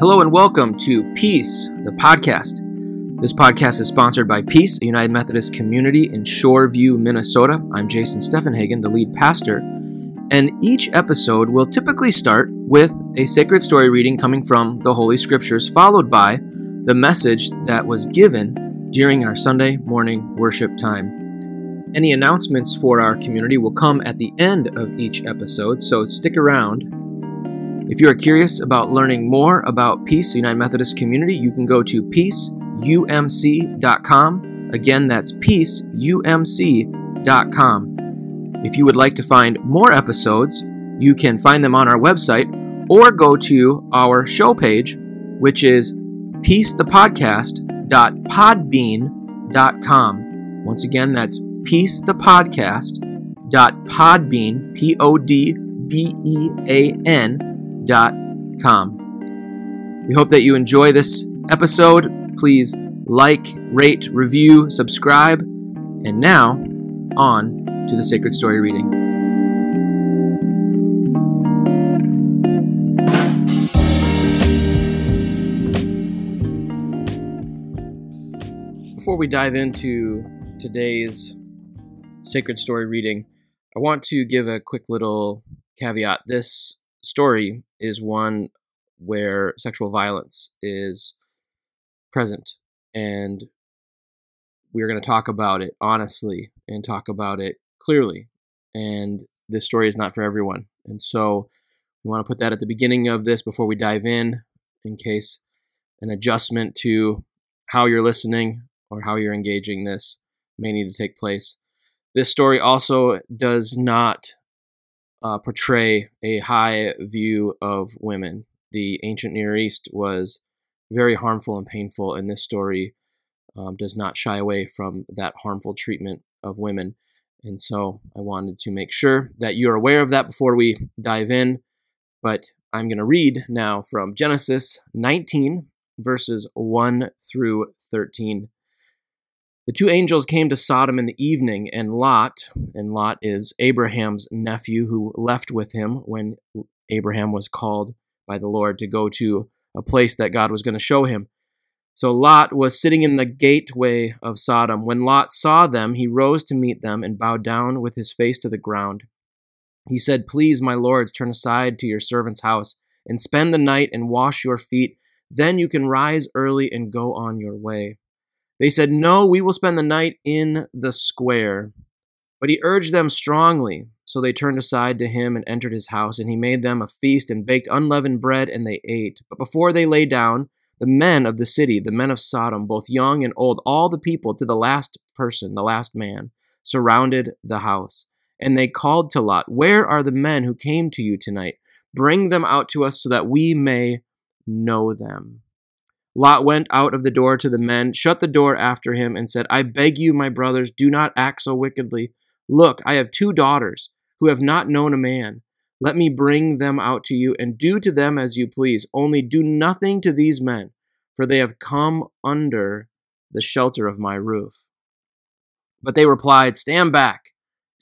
Hello and welcome to Peace, the podcast. This podcast is sponsored by Peace, a United Methodist community in Shoreview, Minnesota. I'm Jason Steffenhagen, the lead pastor, and each episode will typically start with a sacred story reading coming from the Holy Scriptures, followed by the message that was given during our Sunday morning worship time. Any announcements for our community will come at the end of each episode, so stick around if you are curious about learning more about Peace United Methodist Community, you can go to peaceumc.com. Again, that's peaceumc.com. If you would like to find more episodes, you can find them on our website or go to our show page, which is peacethepodcast.podbean.com. Once again, that's peacethepodcast.podbean, P O D B E A N com. We hope that you enjoy this episode. Please like, rate, review, subscribe. And now, on to the Sacred Story reading. Before we dive into today's Sacred Story reading, I want to give a quick little caveat. This story is one where sexual violence is present and we're going to talk about it honestly and talk about it clearly and this story is not for everyone. And so we want to put that at the beginning of this before we dive in in case an adjustment to how you're listening or how you're engaging this may need to take place. This story also does not uh, portray a high view of women. The ancient Near East was very harmful and painful, and this story um, does not shy away from that harmful treatment of women. And so I wanted to make sure that you're aware of that before we dive in. But I'm going to read now from Genesis 19, verses 1 through 13. The two angels came to Sodom in the evening, and Lot, and Lot is Abraham's nephew who left with him when Abraham was called by the Lord to go to a place that God was going to show him. So Lot was sitting in the gateway of Sodom. When Lot saw them, he rose to meet them and bowed down with his face to the ground. He said, Please, my lords, turn aside to your servant's house and spend the night and wash your feet. Then you can rise early and go on your way. They said, No, we will spend the night in the square. But he urged them strongly. So they turned aside to him and entered his house, and he made them a feast and baked unleavened bread, and they ate. But before they lay down, the men of the city, the men of Sodom, both young and old, all the people to the last person, the last man, surrounded the house. And they called to Lot, Where are the men who came to you tonight? Bring them out to us so that we may know them. Lot went out of the door to the men, shut the door after him, and said, I beg you, my brothers, do not act so wickedly. Look, I have two daughters who have not known a man. Let me bring them out to you, and do to them as you please. Only do nothing to these men, for they have come under the shelter of my roof. But they replied, Stand back.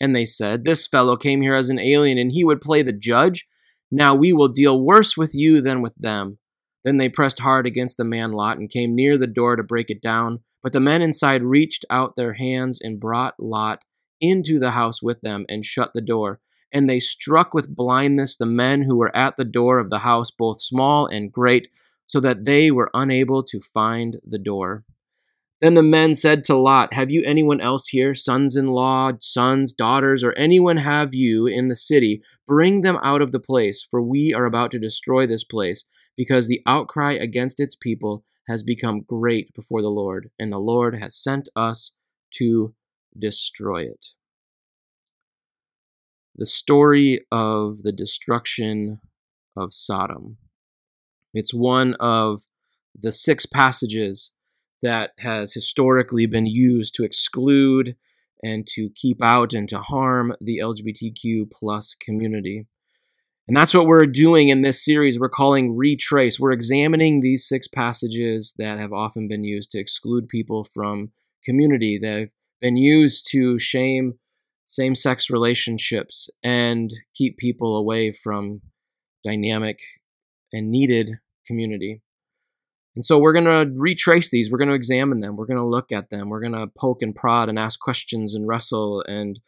And they said, This fellow came here as an alien, and he would play the judge. Now we will deal worse with you than with them. Then they pressed hard against the man Lot and came near the door to break it down. But the men inside reached out their hands and brought Lot into the house with them and shut the door. And they struck with blindness the men who were at the door of the house, both small and great, so that they were unable to find the door. Then the men said to Lot, Have you anyone else here, sons in law, sons, daughters, or anyone have you in the city? Bring them out of the place, for we are about to destroy this place because the outcry against its people has become great before the Lord, and the Lord has sent us to destroy it. The story of the destruction of Sodom. It's one of the six passages that has historically been used to exclude and to keep out and to harm the LGBTQ plus community. And that's what we're doing in this series we're calling Retrace. We're examining these six passages that have often been used to exclude people from community, that have been used to shame same sex relationships and keep people away from dynamic and needed community. And so we're going to retrace these. We're going to examine them. We're going to look at them. We're going to poke and prod and ask questions and wrestle and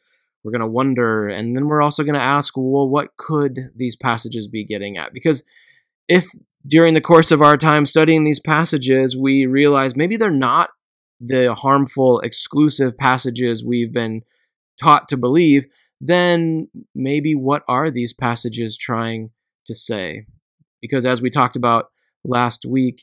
we're going to wonder. And then we're also going to ask, well, what could these passages be getting at? Because if during the course of our time studying these passages, we realize maybe they're not the harmful, exclusive passages we've been taught to believe, then maybe what are these passages trying to say? Because as we talked about last week,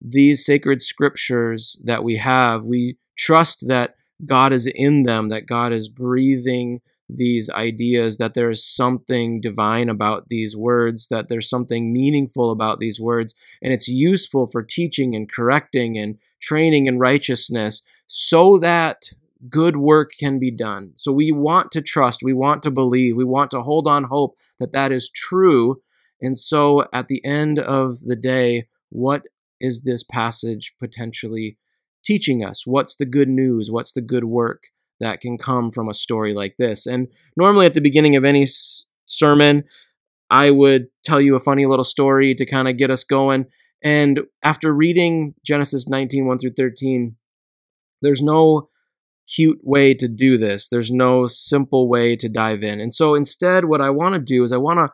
these sacred scriptures that we have, we trust that God is in them, that God is breathing these ideas, that there is something divine about these words, that there's something meaningful about these words, and it's useful for teaching and correcting and training in righteousness so that good work can be done. So we want to trust, we want to believe, we want to hold on hope that that is true. And so at the end of the day, what is this passage potentially teaching us? What's the good news? What's the good work that can come from a story like this? And normally at the beginning of any s- sermon, I would tell you a funny little story to kind of get us going. And after reading Genesis 19, 1 through 13, there's no cute way to do this. There's no simple way to dive in. And so instead, what I want to do is I want to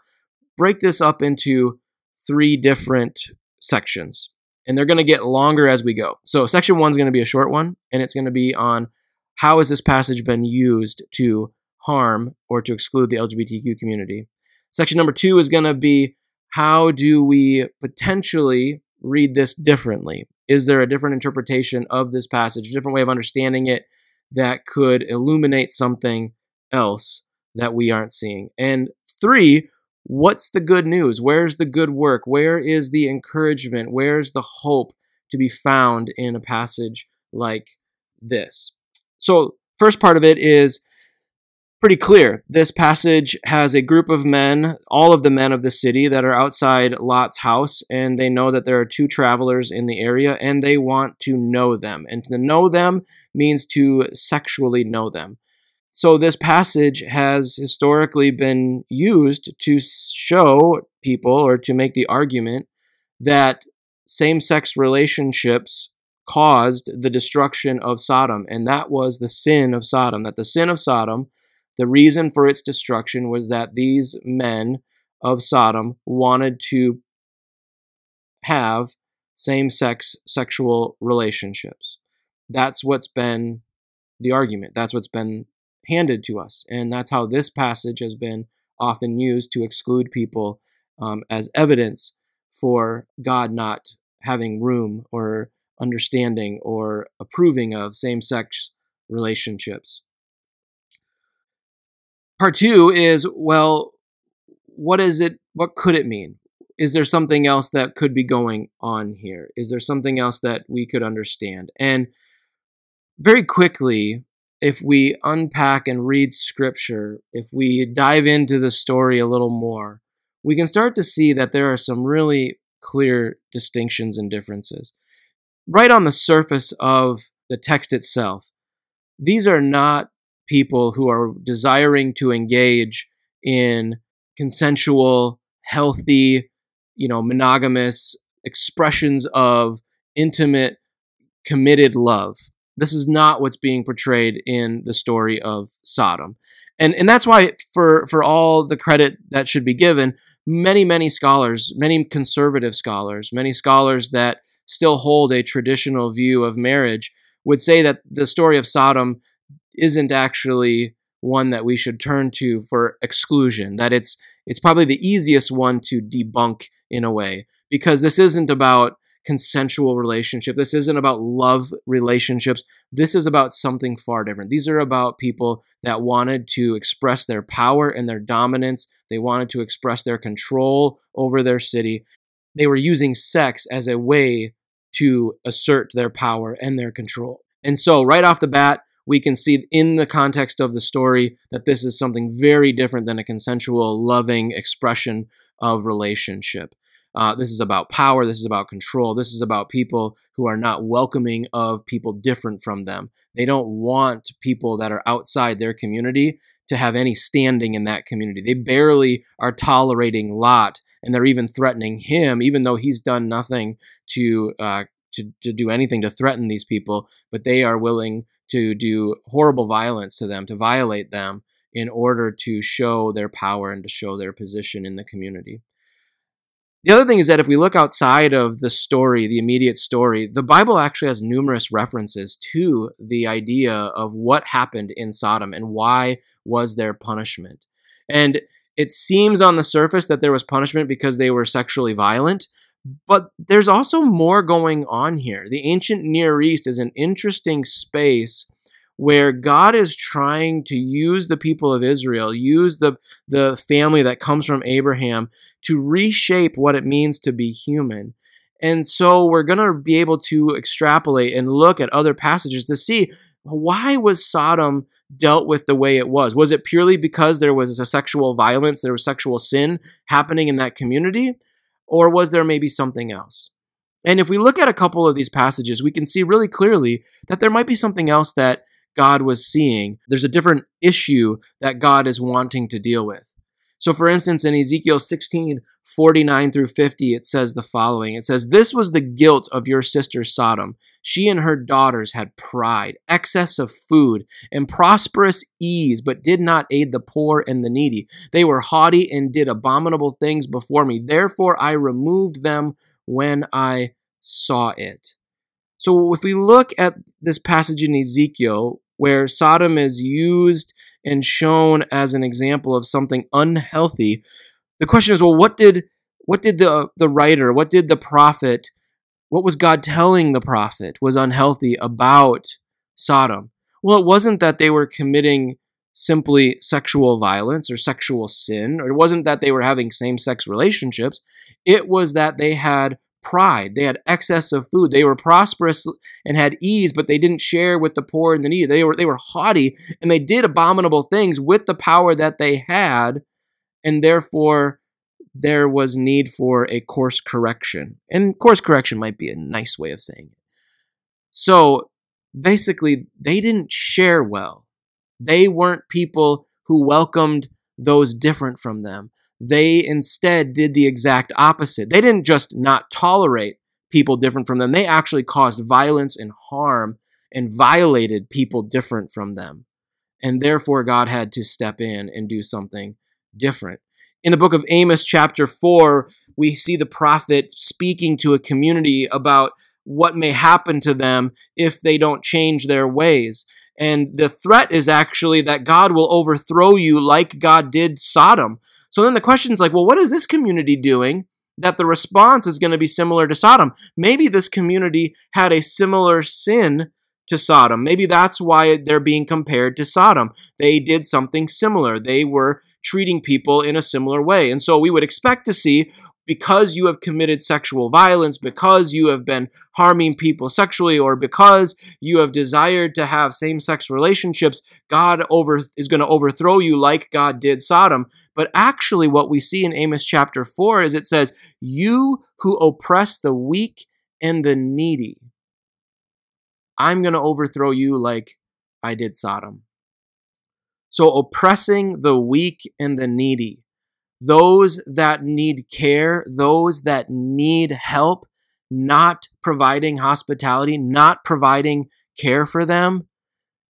break this up into three different sections and they're going to get longer as we go. So section one is going to be a short one, and it's going to be on how has this passage been used to harm or to exclude the LGBTQ community. Section number two is going to be how do we potentially read this differently? Is there a different interpretation of this passage, a different way of understanding it that could illuminate something else that we aren't seeing? And three, what's the good news? Where's the good work? Where is the encouragement? Where's the hope to be found in a passage like this? So, first part of it is pretty clear. This passage has a group of men, all of the men of the city, that are outside Lot's house, and they know that there are two travelers in the area, and they want to know them. And to know them means to sexually know them. So, this passage has historically been used to show people or to make the argument that same sex relationships caused the destruction of Sodom, and that was the sin of Sodom. That the sin of Sodom, the reason for its destruction was that these men of Sodom wanted to have same sex sexual relationships. That's what's been the argument. That's what's been handed to us. And that's how this passage has been often used to exclude people um, as evidence for God not having room or understanding or approving of same sex relationships. Part two is well, what is it? What could it mean? Is there something else that could be going on here? Is there something else that we could understand? And very quickly, if we unpack and read scripture, if we dive into the story a little more, we can start to see that there are some really clear distinctions and differences. Right on the surface of the text itself, these are not people who are desiring to engage in consensual, healthy, you know, monogamous expressions of intimate, committed love. This is not what's being portrayed in the story of Sodom. And, and that's why, for, for all the credit that should be given, many, many scholars, many conservative scholars, many scholars that still hold a traditional view of marriage would say that the story of Sodom isn't actually one that we should turn to for exclusion, that it's, it's probably the easiest one to debunk in a way, because this isn't about consensual relationship. This isn't about love relationships. This is about something far different. These are about people that wanted to express their power and their dominance. They wanted to express their control over their city. They were using sex as a way to assert their power and their control. And so, right off the bat, we can see in the context of the story that this is something very different than a consensual, loving expression of relationship. Uh, this is about power. This is about control. This is about people who are not welcoming of people different from them. They don't want people that are outside their community to have any standing in that community. They barely are tolerating Lot, and they're even threatening him, even though he's done nothing to uh, to, to do anything to threaten these people. But they are willing to do horrible violence to them, to violate them, in order to show their power and to show their position in the community. The other thing is that if we look outside of the story, the immediate story, the Bible actually has numerous references to the idea of what happened in Sodom and why was there punishment. And it seems on the surface that there was punishment because they were sexually violent, but there's also more going on here. The ancient Near East is an interesting space where God is trying to use the people of Israel, use the, the family that comes from Abraham to reshape what it means to be human. And so we're going to be able to extrapolate and look at other passages to see why was Sodom dealt with the way it was? Was it purely because there was a sexual violence, there was sexual sin happening in that community? Or was there maybe something else? And if we look at a couple of these passages, we can see really clearly that there might be something else that God was seeing. There's a different issue that God is wanting to deal with. So, for instance, in Ezekiel 16, 49 through 50, it says the following It says, This was the guilt of your sister Sodom. She and her daughters had pride, excess of food, and prosperous ease, but did not aid the poor and the needy. They were haughty and did abominable things before me. Therefore, I removed them when I saw it. So, if we look at this passage in Ezekiel, where Sodom is used and shown as an example of something unhealthy. The question is, well, what did what did the the writer, what did the prophet, what was God telling the prophet was unhealthy about Sodom? Well, it wasn't that they were committing simply sexual violence or sexual sin, or it wasn't that they were having same sex relationships. It was that they had pride. They had excess of food. They were prosperous and had ease, but they didn't share with the poor and the needy. They were they were haughty and they did abominable things with the power that they had, and therefore there was need for a course correction. And course correction might be a nice way of saying it. So basically, they didn't share well. They weren't people who welcomed those different from them. They instead did the exact opposite. They didn't just not tolerate people different from them, they actually caused violence and harm and violated people different from them. And therefore, God had to step in and do something different. In the book of Amos, chapter 4, we see the prophet speaking to a community about what may happen to them if they don't change their ways. And the threat is actually that God will overthrow you like God did Sodom. So then the question is like, well, what is this community doing that the response is going to be similar to Sodom? Maybe this community had a similar sin to Sodom. Maybe that's why they're being compared to Sodom. They did something similar. They were treating people in a similar way. And so we would expect to see because you have committed sexual violence, because you have been harming people sexually, or because you have desired to have same sex relationships, God over, is going to overthrow you like God did Sodom. But actually, what we see in Amos chapter 4 is it says, You who oppress the weak and the needy, I'm going to overthrow you like I did Sodom. So, oppressing the weak and the needy those that need care, those that need help, not providing hospitality, not providing care for them,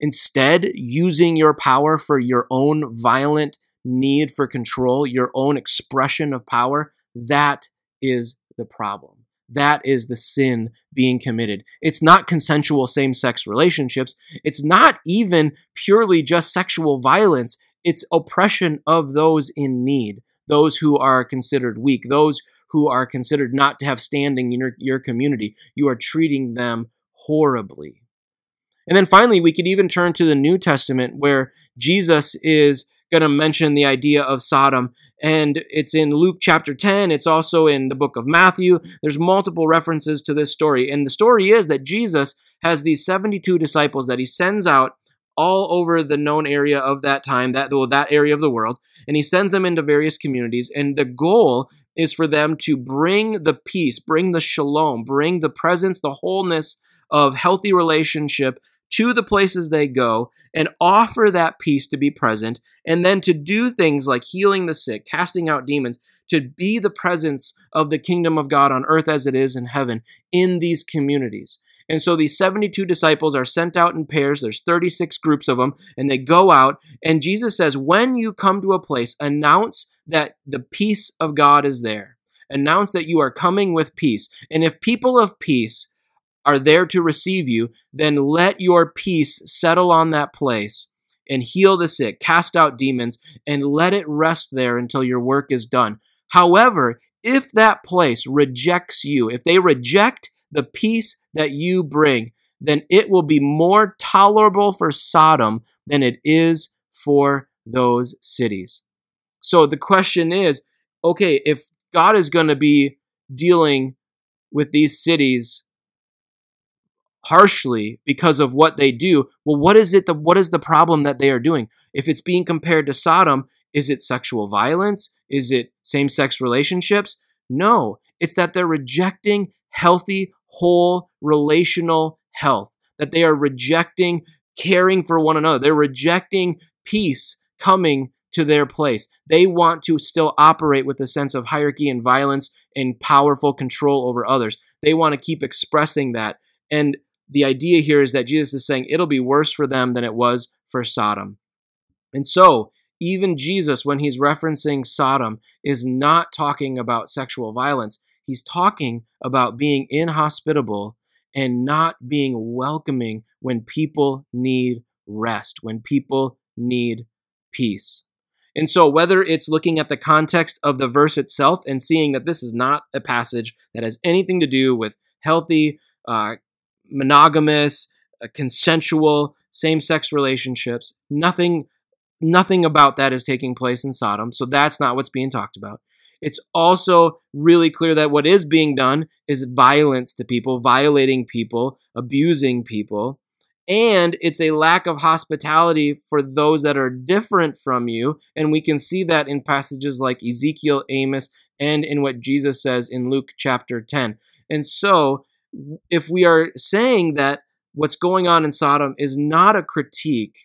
instead using your power for your own violent need for control, your own expression of power, that is the problem. That is the sin being committed. It's not consensual same sex relationships. It's not even purely just sexual violence. It's oppression of those in need those who are considered weak, those who are considered not to have standing in your, your community. You are treating them horribly. And then finally, we could even turn to the New Testament where Jesus is going to mention the idea of Sodom. And it's in Luke chapter 10. It's also in the book of Matthew. There's multiple references to this story. And the story is that Jesus has these 72 disciples that he sends out all over the known area of that time, that well, that area of the world, and he sends them into various communities. And the goal is for them to bring the peace, bring the shalom, bring the presence, the wholeness of healthy relationship to the places they go and offer that peace to be present, and then to do things like healing the sick, casting out demons, to be the presence of the kingdom of God on earth as it is in heaven in these communities. And so these 72 disciples are sent out in pairs. There's 36 groups of them, and they go out. And Jesus says, When you come to a place, announce that the peace of God is there. Announce that you are coming with peace. And if people of peace are there to receive you, then let your peace settle on that place and heal the sick, cast out demons, and let it rest there until your work is done. However, if that place rejects you, if they reject the peace that you bring, then it will be more tolerable for Sodom than it is for those cities. So the question is okay, if God is going to be dealing with these cities harshly because of what they do, well, what is it? The, what is the problem that they are doing? If it's being compared to Sodom, is it sexual violence? Is it same sex relationships? No, it's that they're rejecting healthy, whole relational health, that they are rejecting caring for one another. They're rejecting peace coming to their place. They want to still operate with a sense of hierarchy and violence and powerful control over others. They want to keep expressing that. And the idea here is that Jesus is saying it'll be worse for them than it was for Sodom. And so, even Jesus, when he's referencing Sodom, is not talking about sexual violence. He's talking about being inhospitable and not being welcoming when people need rest, when people need peace. And so, whether it's looking at the context of the verse itself and seeing that this is not a passage that has anything to do with healthy, uh, monogamous, uh, consensual, same sex relationships, nothing, nothing about that is taking place in Sodom. So, that's not what's being talked about. It's also really clear that what is being done is violence to people, violating people, abusing people. And it's a lack of hospitality for those that are different from you. And we can see that in passages like Ezekiel, Amos, and in what Jesus says in Luke chapter 10. And so, if we are saying that what's going on in Sodom is not a critique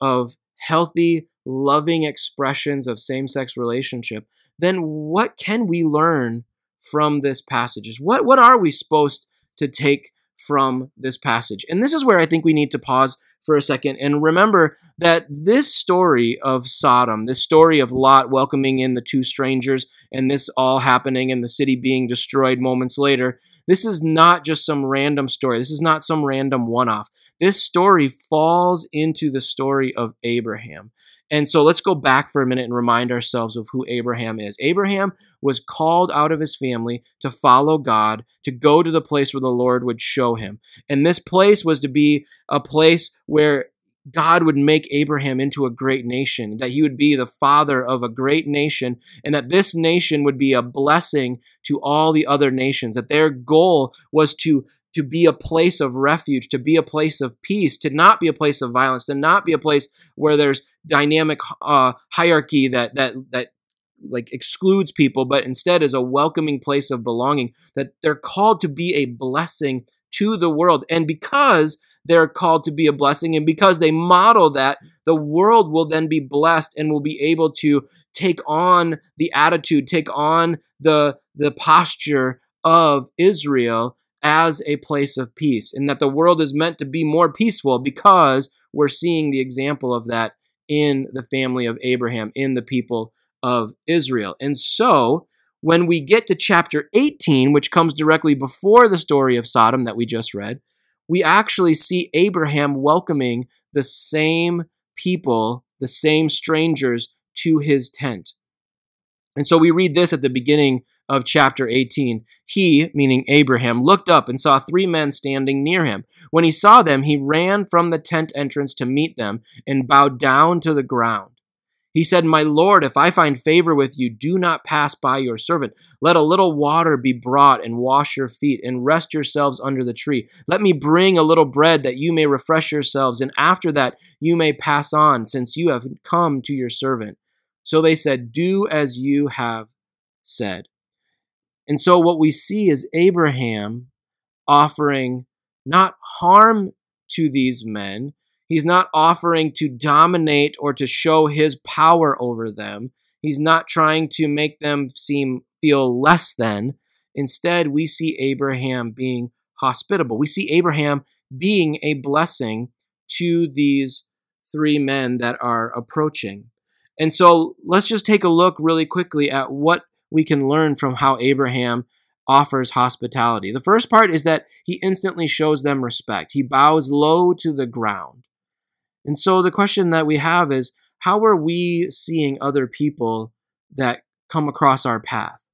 of healthy, loving expressions of same sex relationship, then what can we learn from this passage? What, what are we supposed to take from this passage? And this is where I think we need to pause for a second and remember that this story of Sodom, this story of Lot welcoming in the two strangers, and this all happening and the city being destroyed moments later, this is not just some random story. This is not some random one off. This story falls into the story of Abraham. And so let's go back for a minute and remind ourselves of who Abraham is. Abraham was called out of his family to follow God, to go to the place where the Lord would show him. And this place was to be a place where God would make Abraham into a great nation, that he would be the father of a great nation, and that this nation would be a blessing to all the other nations, that their goal was to to be a place of refuge, to be a place of peace, to not be a place of violence, to not be a place where there's dynamic uh, hierarchy that that that like excludes people, but instead is a welcoming place of belonging. That they're called to be a blessing to the world, and because they're called to be a blessing, and because they model that, the world will then be blessed and will be able to take on the attitude, take on the the posture of Israel as a place of peace, and that the world is meant to be more peaceful because we're seeing the example of that in the family of Abraham, in the people of Israel. And so, when we get to chapter 18, which comes directly before the story of Sodom that we just read, we actually see Abraham welcoming the same people, the same strangers to his tent. And so we read this at the beginning of chapter 18. He, meaning Abraham, looked up and saw three men standing near him. When he saw them, he ran from the tent entrance to meet them and bowed down to the ground. He said, My Lord, if I find favor with you, do not pass by your servant. Let a little water be brought and wash your feet and rest yourselves under the tree. Let me bring a little bread that you may refresh yourselves, and after that you may pass on, since you have come to your servant. So they said, Do as you have said. And so what we see is Abraham offering not harm to these men. He's not offering to dominate or to show his power over them. He's not trying to make them seem feel less than. Instead, we see Abraham being hospitable. We see Abraham being a blessing to these three men that are approaching. And so let's just take a look really quickly at what we can learn from how Abraham offers hospitality. The first part is that he instantly shows them respect. He bows low to the ground. And so the question that we have is how are we seeing other people that come across our path?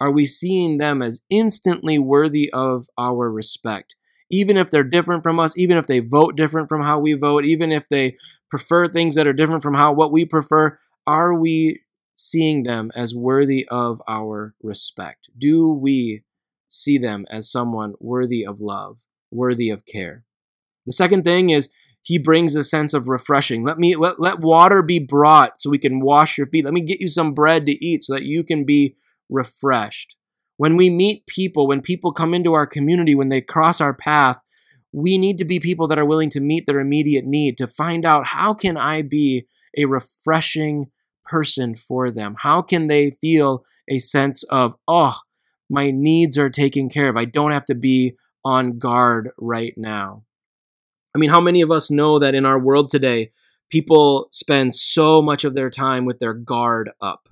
Are we seeing them as instantly worthy of our respect? Even if they're different from us, even if they vote different from how we vote, even if they prefer things that are different from how what we prefer, are we seeing them as worthy of our respect? Do we see them as someone worthy of love, worthy of care? The second thing is he brings a sense of refreshing. Let me let, let water be brought so we can wash your feet. Let me get you some bread to eat so that you can be refreshed. When we meet people, when people come into our community, when they cross our path, we need to be people that are willing to meet their immediate need to find out how can I be a refreshing person for them? How can they feel a sense of, oh, my needs are taken care of. I don't have to be on guard right now. I mean, how many of us know that in our world today, people spend so much of their time with their guard up?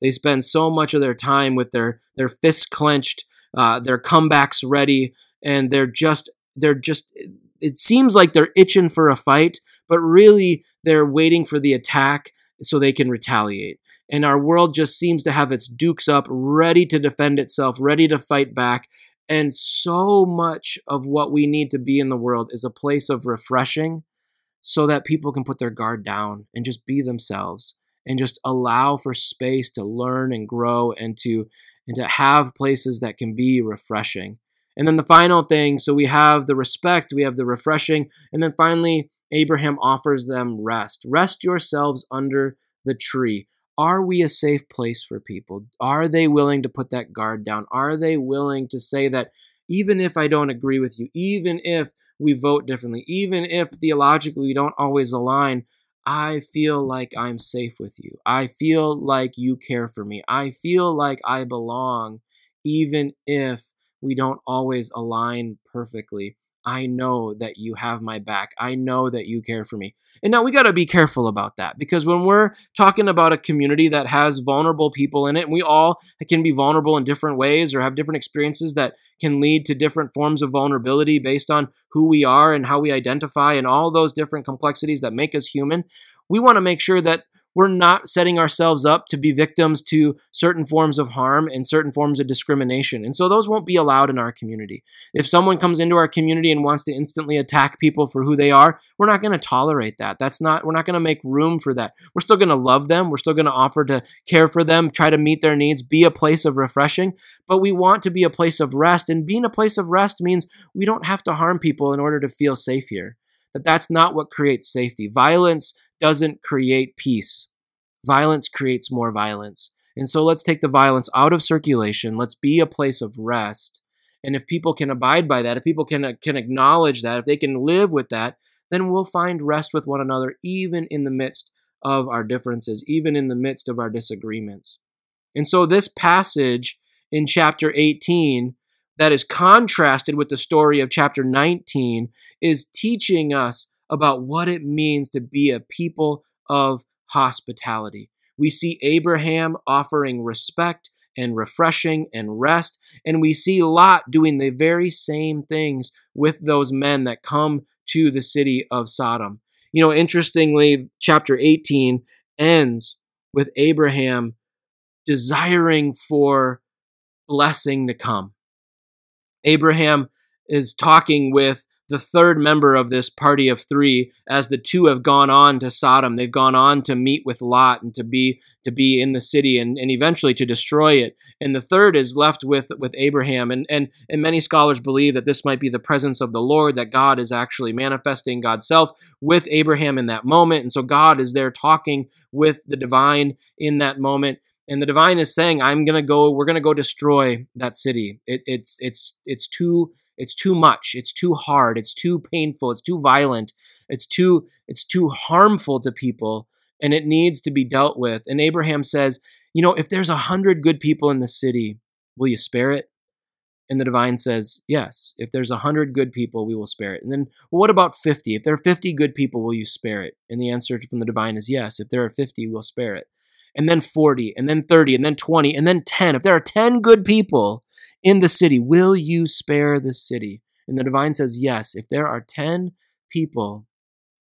They spend so much of their time with their their fists clenched, uh, their comebacks ready, and they're just they're just. It seems like they're itching for a fight, but really they're waiting for the attack so they can retaliate. And our world just seems to have its dukes up, ready to defend itself, ready to fight back. And so much of what we need to be in the world is a place of refreshing so that people can put their guard down and just be themselves and just allow for space to learn and grow and to and to have places that can be refreshing. And then the final thing, so we have the respect, we have the refreshing, and then finally Abraham offers them rest. Rest yourselves under the tree. Are we a safe place for people? Are they willing to put that guard down? Are they willing to say that even if I don't agree with you, even if we vote differently, even if theologically we don't always align, I feel like I'm safe with you. I feel like you care for me. I feel like I belong, even if we don't always align perfectly. I know that you have my back. I know that you care for me. And now we got to be careful about that because when we're talking about a community that has vulnerable people in it, and we all can be vulnerable in different ways or have different experiences that can lead to different forms of vulnerability based on who we are and how we identify and all those different complexities that make us human, we want to make sure that we're not setting ourselves up to be victims to certain forms of harm and certain forms of discrimination. And so those won't be allowed in our community. If someone comes into our community and wants to instantly attack people for who they are, we're not going to tolerate that. That's not we're not going to make room for that. We're still going to love them. We're still going to offer to care for them, try to meet their needs, be a place of refreshing, but we want to be a place of rest and being a place of rest means we don't have to harm people in order to feel safe here. That that's not what creates safety. Violence doesn't create peace. Violence creates more violence. And so let's take the violence out of circulation. Let's be a place of rest. And if people can abide by that, if people can, uh, can acknowledge that, if they can live with that, then we'll find rest with one another, even in the midst of our differences, even in the midst of our disagreements. And so this passage in chapter 18 that is contrasted with the story of chapter 19 is teaching us about what it means to be a people of hospitality. We see Abraham offering respect and refreshing and rest, and we see Lot doing the very same things with those men that come to the city of Sodom. You know, interestingly, chapter 18 ends with Abraham desiring for blessing to come. Abraham is talking with the third member of this party of three as the two have gone on to Sodom. They've gone on to meet with Lot and to be to be in the city and, and eventually to destroy it. And the third is left with with Abraham. And, and and many scholars believe that this might be the presence of the Lord, that God is actually manifesting God's self with Abraham in that moment. And so God is there talking with the divine in that moment and the divine is saying i'm gonna go we're gonna go destroy that city it, it's it's it's too it's too much, it's too hard, it's too painful, it's too violent, it's too it's too harmful to people and it needs to be dealt with. And Abraham says, you know, if there's a hundred good people in the city, will you spare it? And the divine says, yes. If there's a hundred good people, we will spare it. And then, what about 50? If there are 50 good people, will you spare it? And the answer from the divine is yes. If there are 50, we'll spare it. And then 40, and then 30, and then 20, and then 10. If there are 10 good people in the city, will you spare the city? And the divine says, yes. If there are 10 people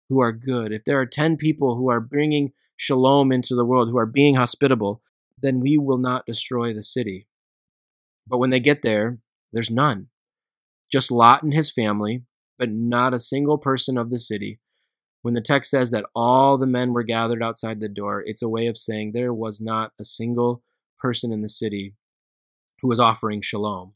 who are good, if there are 10 people who are bringing shalom into the world, who are being hospitable, then we will not destroy the city. But when they get there, there's none. Just Lot and his family, but not a single person of the city. When the text says that all the men were gathered outside the door, it's a way of saying there was not a single person in the city who was offering shalom.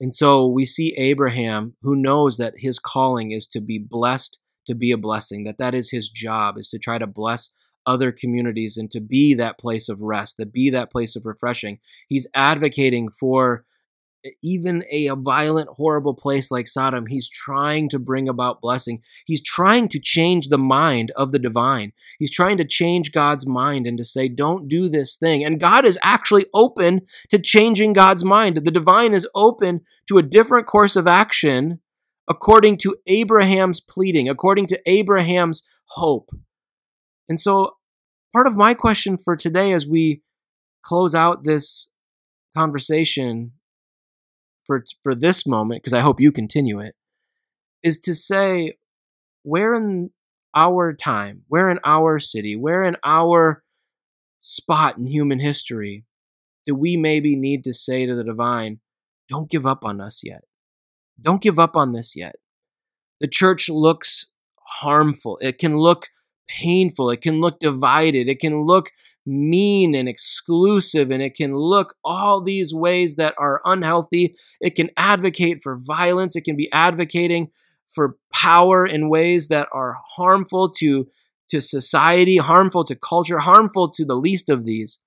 And so we see Abraham, who knows that his calling is to be blessed, to be a blessing, that that is his job, is to try to bless other communities and to be that place of rest, to be that place of refreshing. He's advocating for even a, a, violent, horrible place like Sodom, he's trying to bring about blessing. He's trying to change the mind of the divine. He's trying to change God's mind and to say, don't do this thing. And God is actually open to changing God's mind. The divine is open to a different course of action according to Abraham's pleading, according to Abraham's hope. And so, part of my question for today as we close out this conversation for for this moment because I hope you continue it is to say where in our time, where in our city, where in our spot in human history do we maybe need to say to the divine, don't give up on us yet. Don't give up on this yet. The church looks harmful. It can look painful. It can look divided. It can look mean and exclusive. And it can look all these ways that are unhealthy. It can advocate for violence. It can be advocating for power in ways that are harmful to, to society, harmful to culture, harmful to the least of these.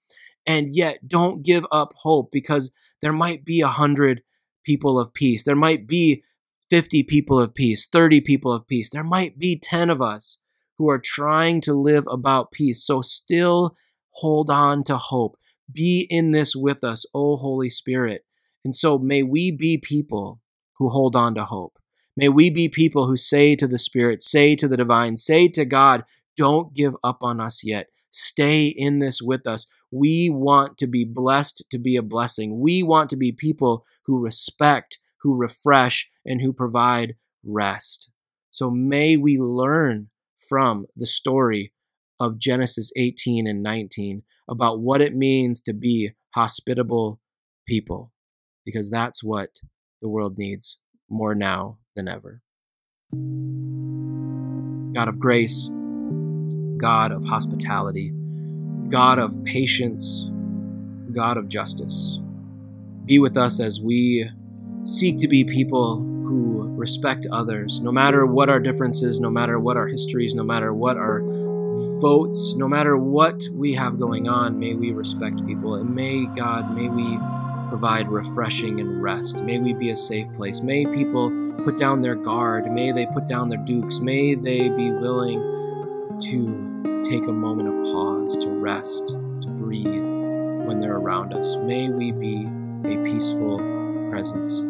And yet, don't give up hope because there might be a hundred people of peace. There might be 50 people of peace, 30 people of peace. There might be 10 of us who are trying to live about peace. So still hold on to hope. Be in this with us, O Holy Spirit. And so may we be people who hold on to hope. May we be people who say to the Spirit, say to the divine, say to God, don't give up on us yet. Stay in this with us. We want to be blessed to be a blessing. We want to be people who respect, who refresh, and who provide rest. So may we learn from the story of Genesis 18 and 19 about what it means to be hospitable people, because that's what the world needs more now than ever. God of grace, God of hospitality, God of patience, God of justice, be with us as we seek to be people respect others, no matter what our differences, no matter what our histories, no matter what our votes, no matter what we have going on, may we respect people. And may God, may we provide refreshing and rest. May we be a safe place. May people put down their guard. May they put down their dukes. May they be willing to take a moment of pause, to rest, to breathe when they're around us. May we be a peaceful presence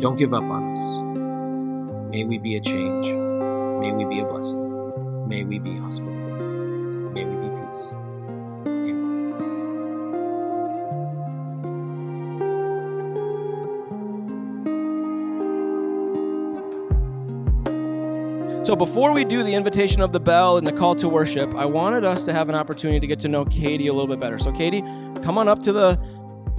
don't give up on us. May we be a change. May we be a blessing. May we be hospitable. May we be peace. So, before we do the invitation of the bell and the call to worship, I wanted us to have an opportunity to get to know Katie a little bit better. So, Katie, come on up to the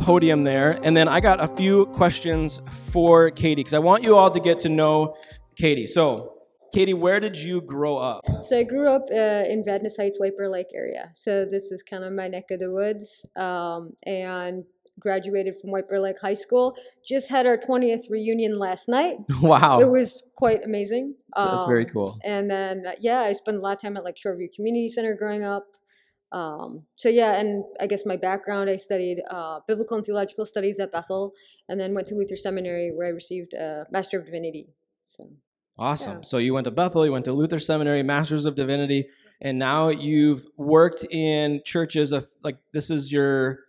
podium there. And then I got a few questions for Katie because I want you all to get to know Katie. So, Katie, where did you grow up? So I grew up uh, in Vadnais Heights, White Bear Lake area. So this is kind of my neck of the woods. Um, and graduated from White Bear Lake High School. Just had our 20th reunion last night. Wow. It was quite amazing. Um, That's very um, cool. And then, uh, yeah, I spent a lot of time at like Shoreview Community Center growing up. Um, so yeah, and I guess my background, I studied uh, biblical and theological studies at Bethel, and then went to Luther Seminary where I received a Master of Divinity. So Awesome. Yeah. So you went to Bethel, you went to Luther Seminary, Masters of Divinity, and now you've worked in churches of like this is your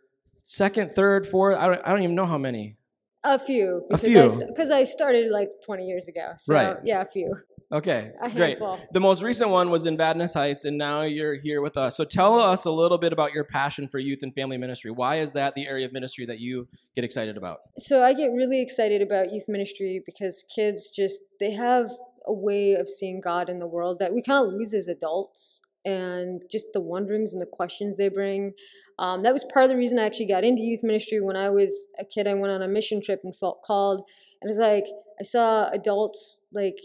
second, third, fourth. I don't, I don't even know how many. a few, A because few. because I, started like 20 years ago. So Right. yeah, a few, Okay, great. The most recent one was in Vadnais Heights, and now you're here with us. So tell us a little bit about your passion for youth and family ministry. Why is that the area of ministry that you get excited about? So I get really excited about youth ministry because kids just they have a way of seeing God in the world that we kind of lose as adults, and just the wonderings and the questions they bring. Um, that was part of the reason I actually got into youth ministry. When I was a kid, I went on a mission trip and felt called, and it's like I saw adults like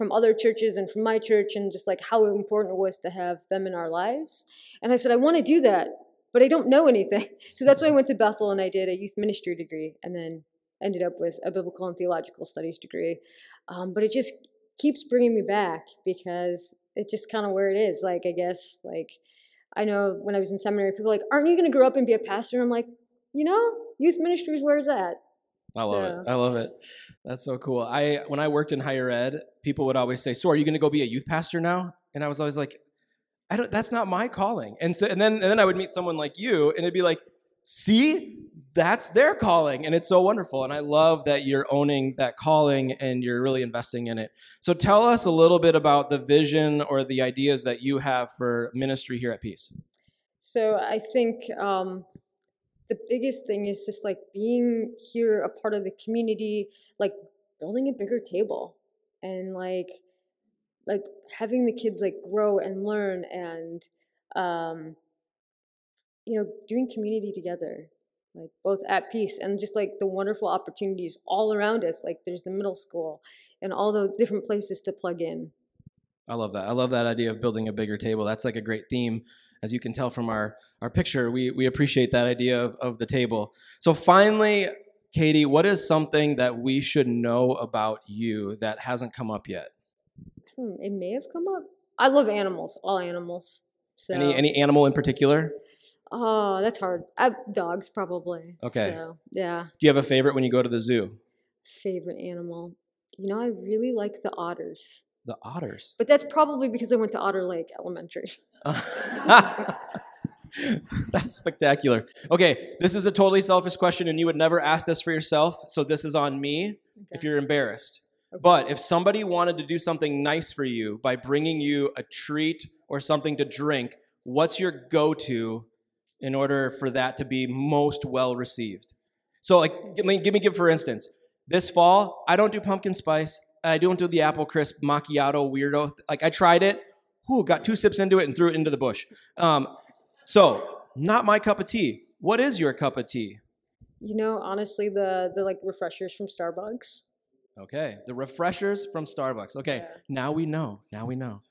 from other churches and from my church, and just like how important it was to have them in our lives. And I said, I want to do that, but I don't know anything. So that's why I went to Bethel and I did a youth ministry degree, and then ended up with a biblical and theological studies degree. Um, but it just keeps bringing me back because it's just kind of where it is. Like I guess like I know when I was in seminary, people were like, "Aren't you going to grow up and be a pastor?" And I'm like, you know, youth ministry is where it's at. I love Yeah. it. I love it. That's so cool. I when I worked in higher ed, people would always say, "So are you going to go be a youth pastor now?" And I was always like, "I don't. That's not my calling." And so and then and then I would meet someone like you, and it'd be like, "See, that's their calling," and it's so wonderful. And I love that you're owning that calling and you're really investing in it. So tell us a little bit about the vision or the ideas that you have for ministry here at Peace. So I think um, the biggest thing is just like being here, a part of the community, like building a bigger table, and like like having the kids like grow and learn, and um, you know, doing community together, like both at peace and just like the wonderful opportunities all around us. Like there's the middle school and all the different places to plug in. I love that. I love that idea of building a bigger table. That's like a great theme. As you can tell from our, our picture, we, we appreciate that idea of, of the table. So, finally, Katie, what is something that we should know about you that hasn't come up yet? Hmm, it may have come up. I love animals, all animals. So. Any, any animal in particular? Oh, that's hard. I, dogs, probably. Okay. So, yeah. Do you have a favorite when you go to the zoo? Favorite animal. You know, I really like the otters. The otters. But that's probably because I went to Otter Lake Elementary. That's spectacular. Okay, this is a totally selfish question, and you would never ask this for yourself, so this is on me if you're embarrassed. Okay. But if somebody wanted to do something nice for you by bringing you a treat or something to drink, what's your go to in order for that to be most well received? So, like, give me, give me, give for instance, this fall, I don't do pumpkin spice. I don't do the apple crisp macchiato weirdo. Like, I tried it, whew, got two sips into it and threw it into the bush. Um, so, not my cup of tea. What is your cup of tea? You know, honestly, the the like refreshers from Starbucks. Okay, the refreshers from Starbucks. Okay, Yeah. now we know. Now we know.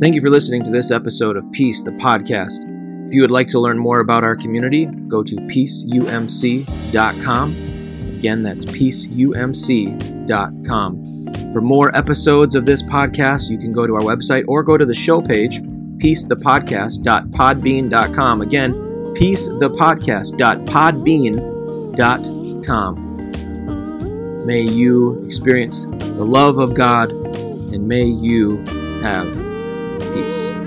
Thank you for listening to this episode of Peace, the podcast. If you would like to learn more about our community, go to peaceumc.com. Again, that's peaceumc.com. For more episodes of this podcast, you can go to our website or go to the show page, peacethepodcast.podbean.com. Again, peacethepodcast.podbean.com. May you experience the love of God and may you have peace.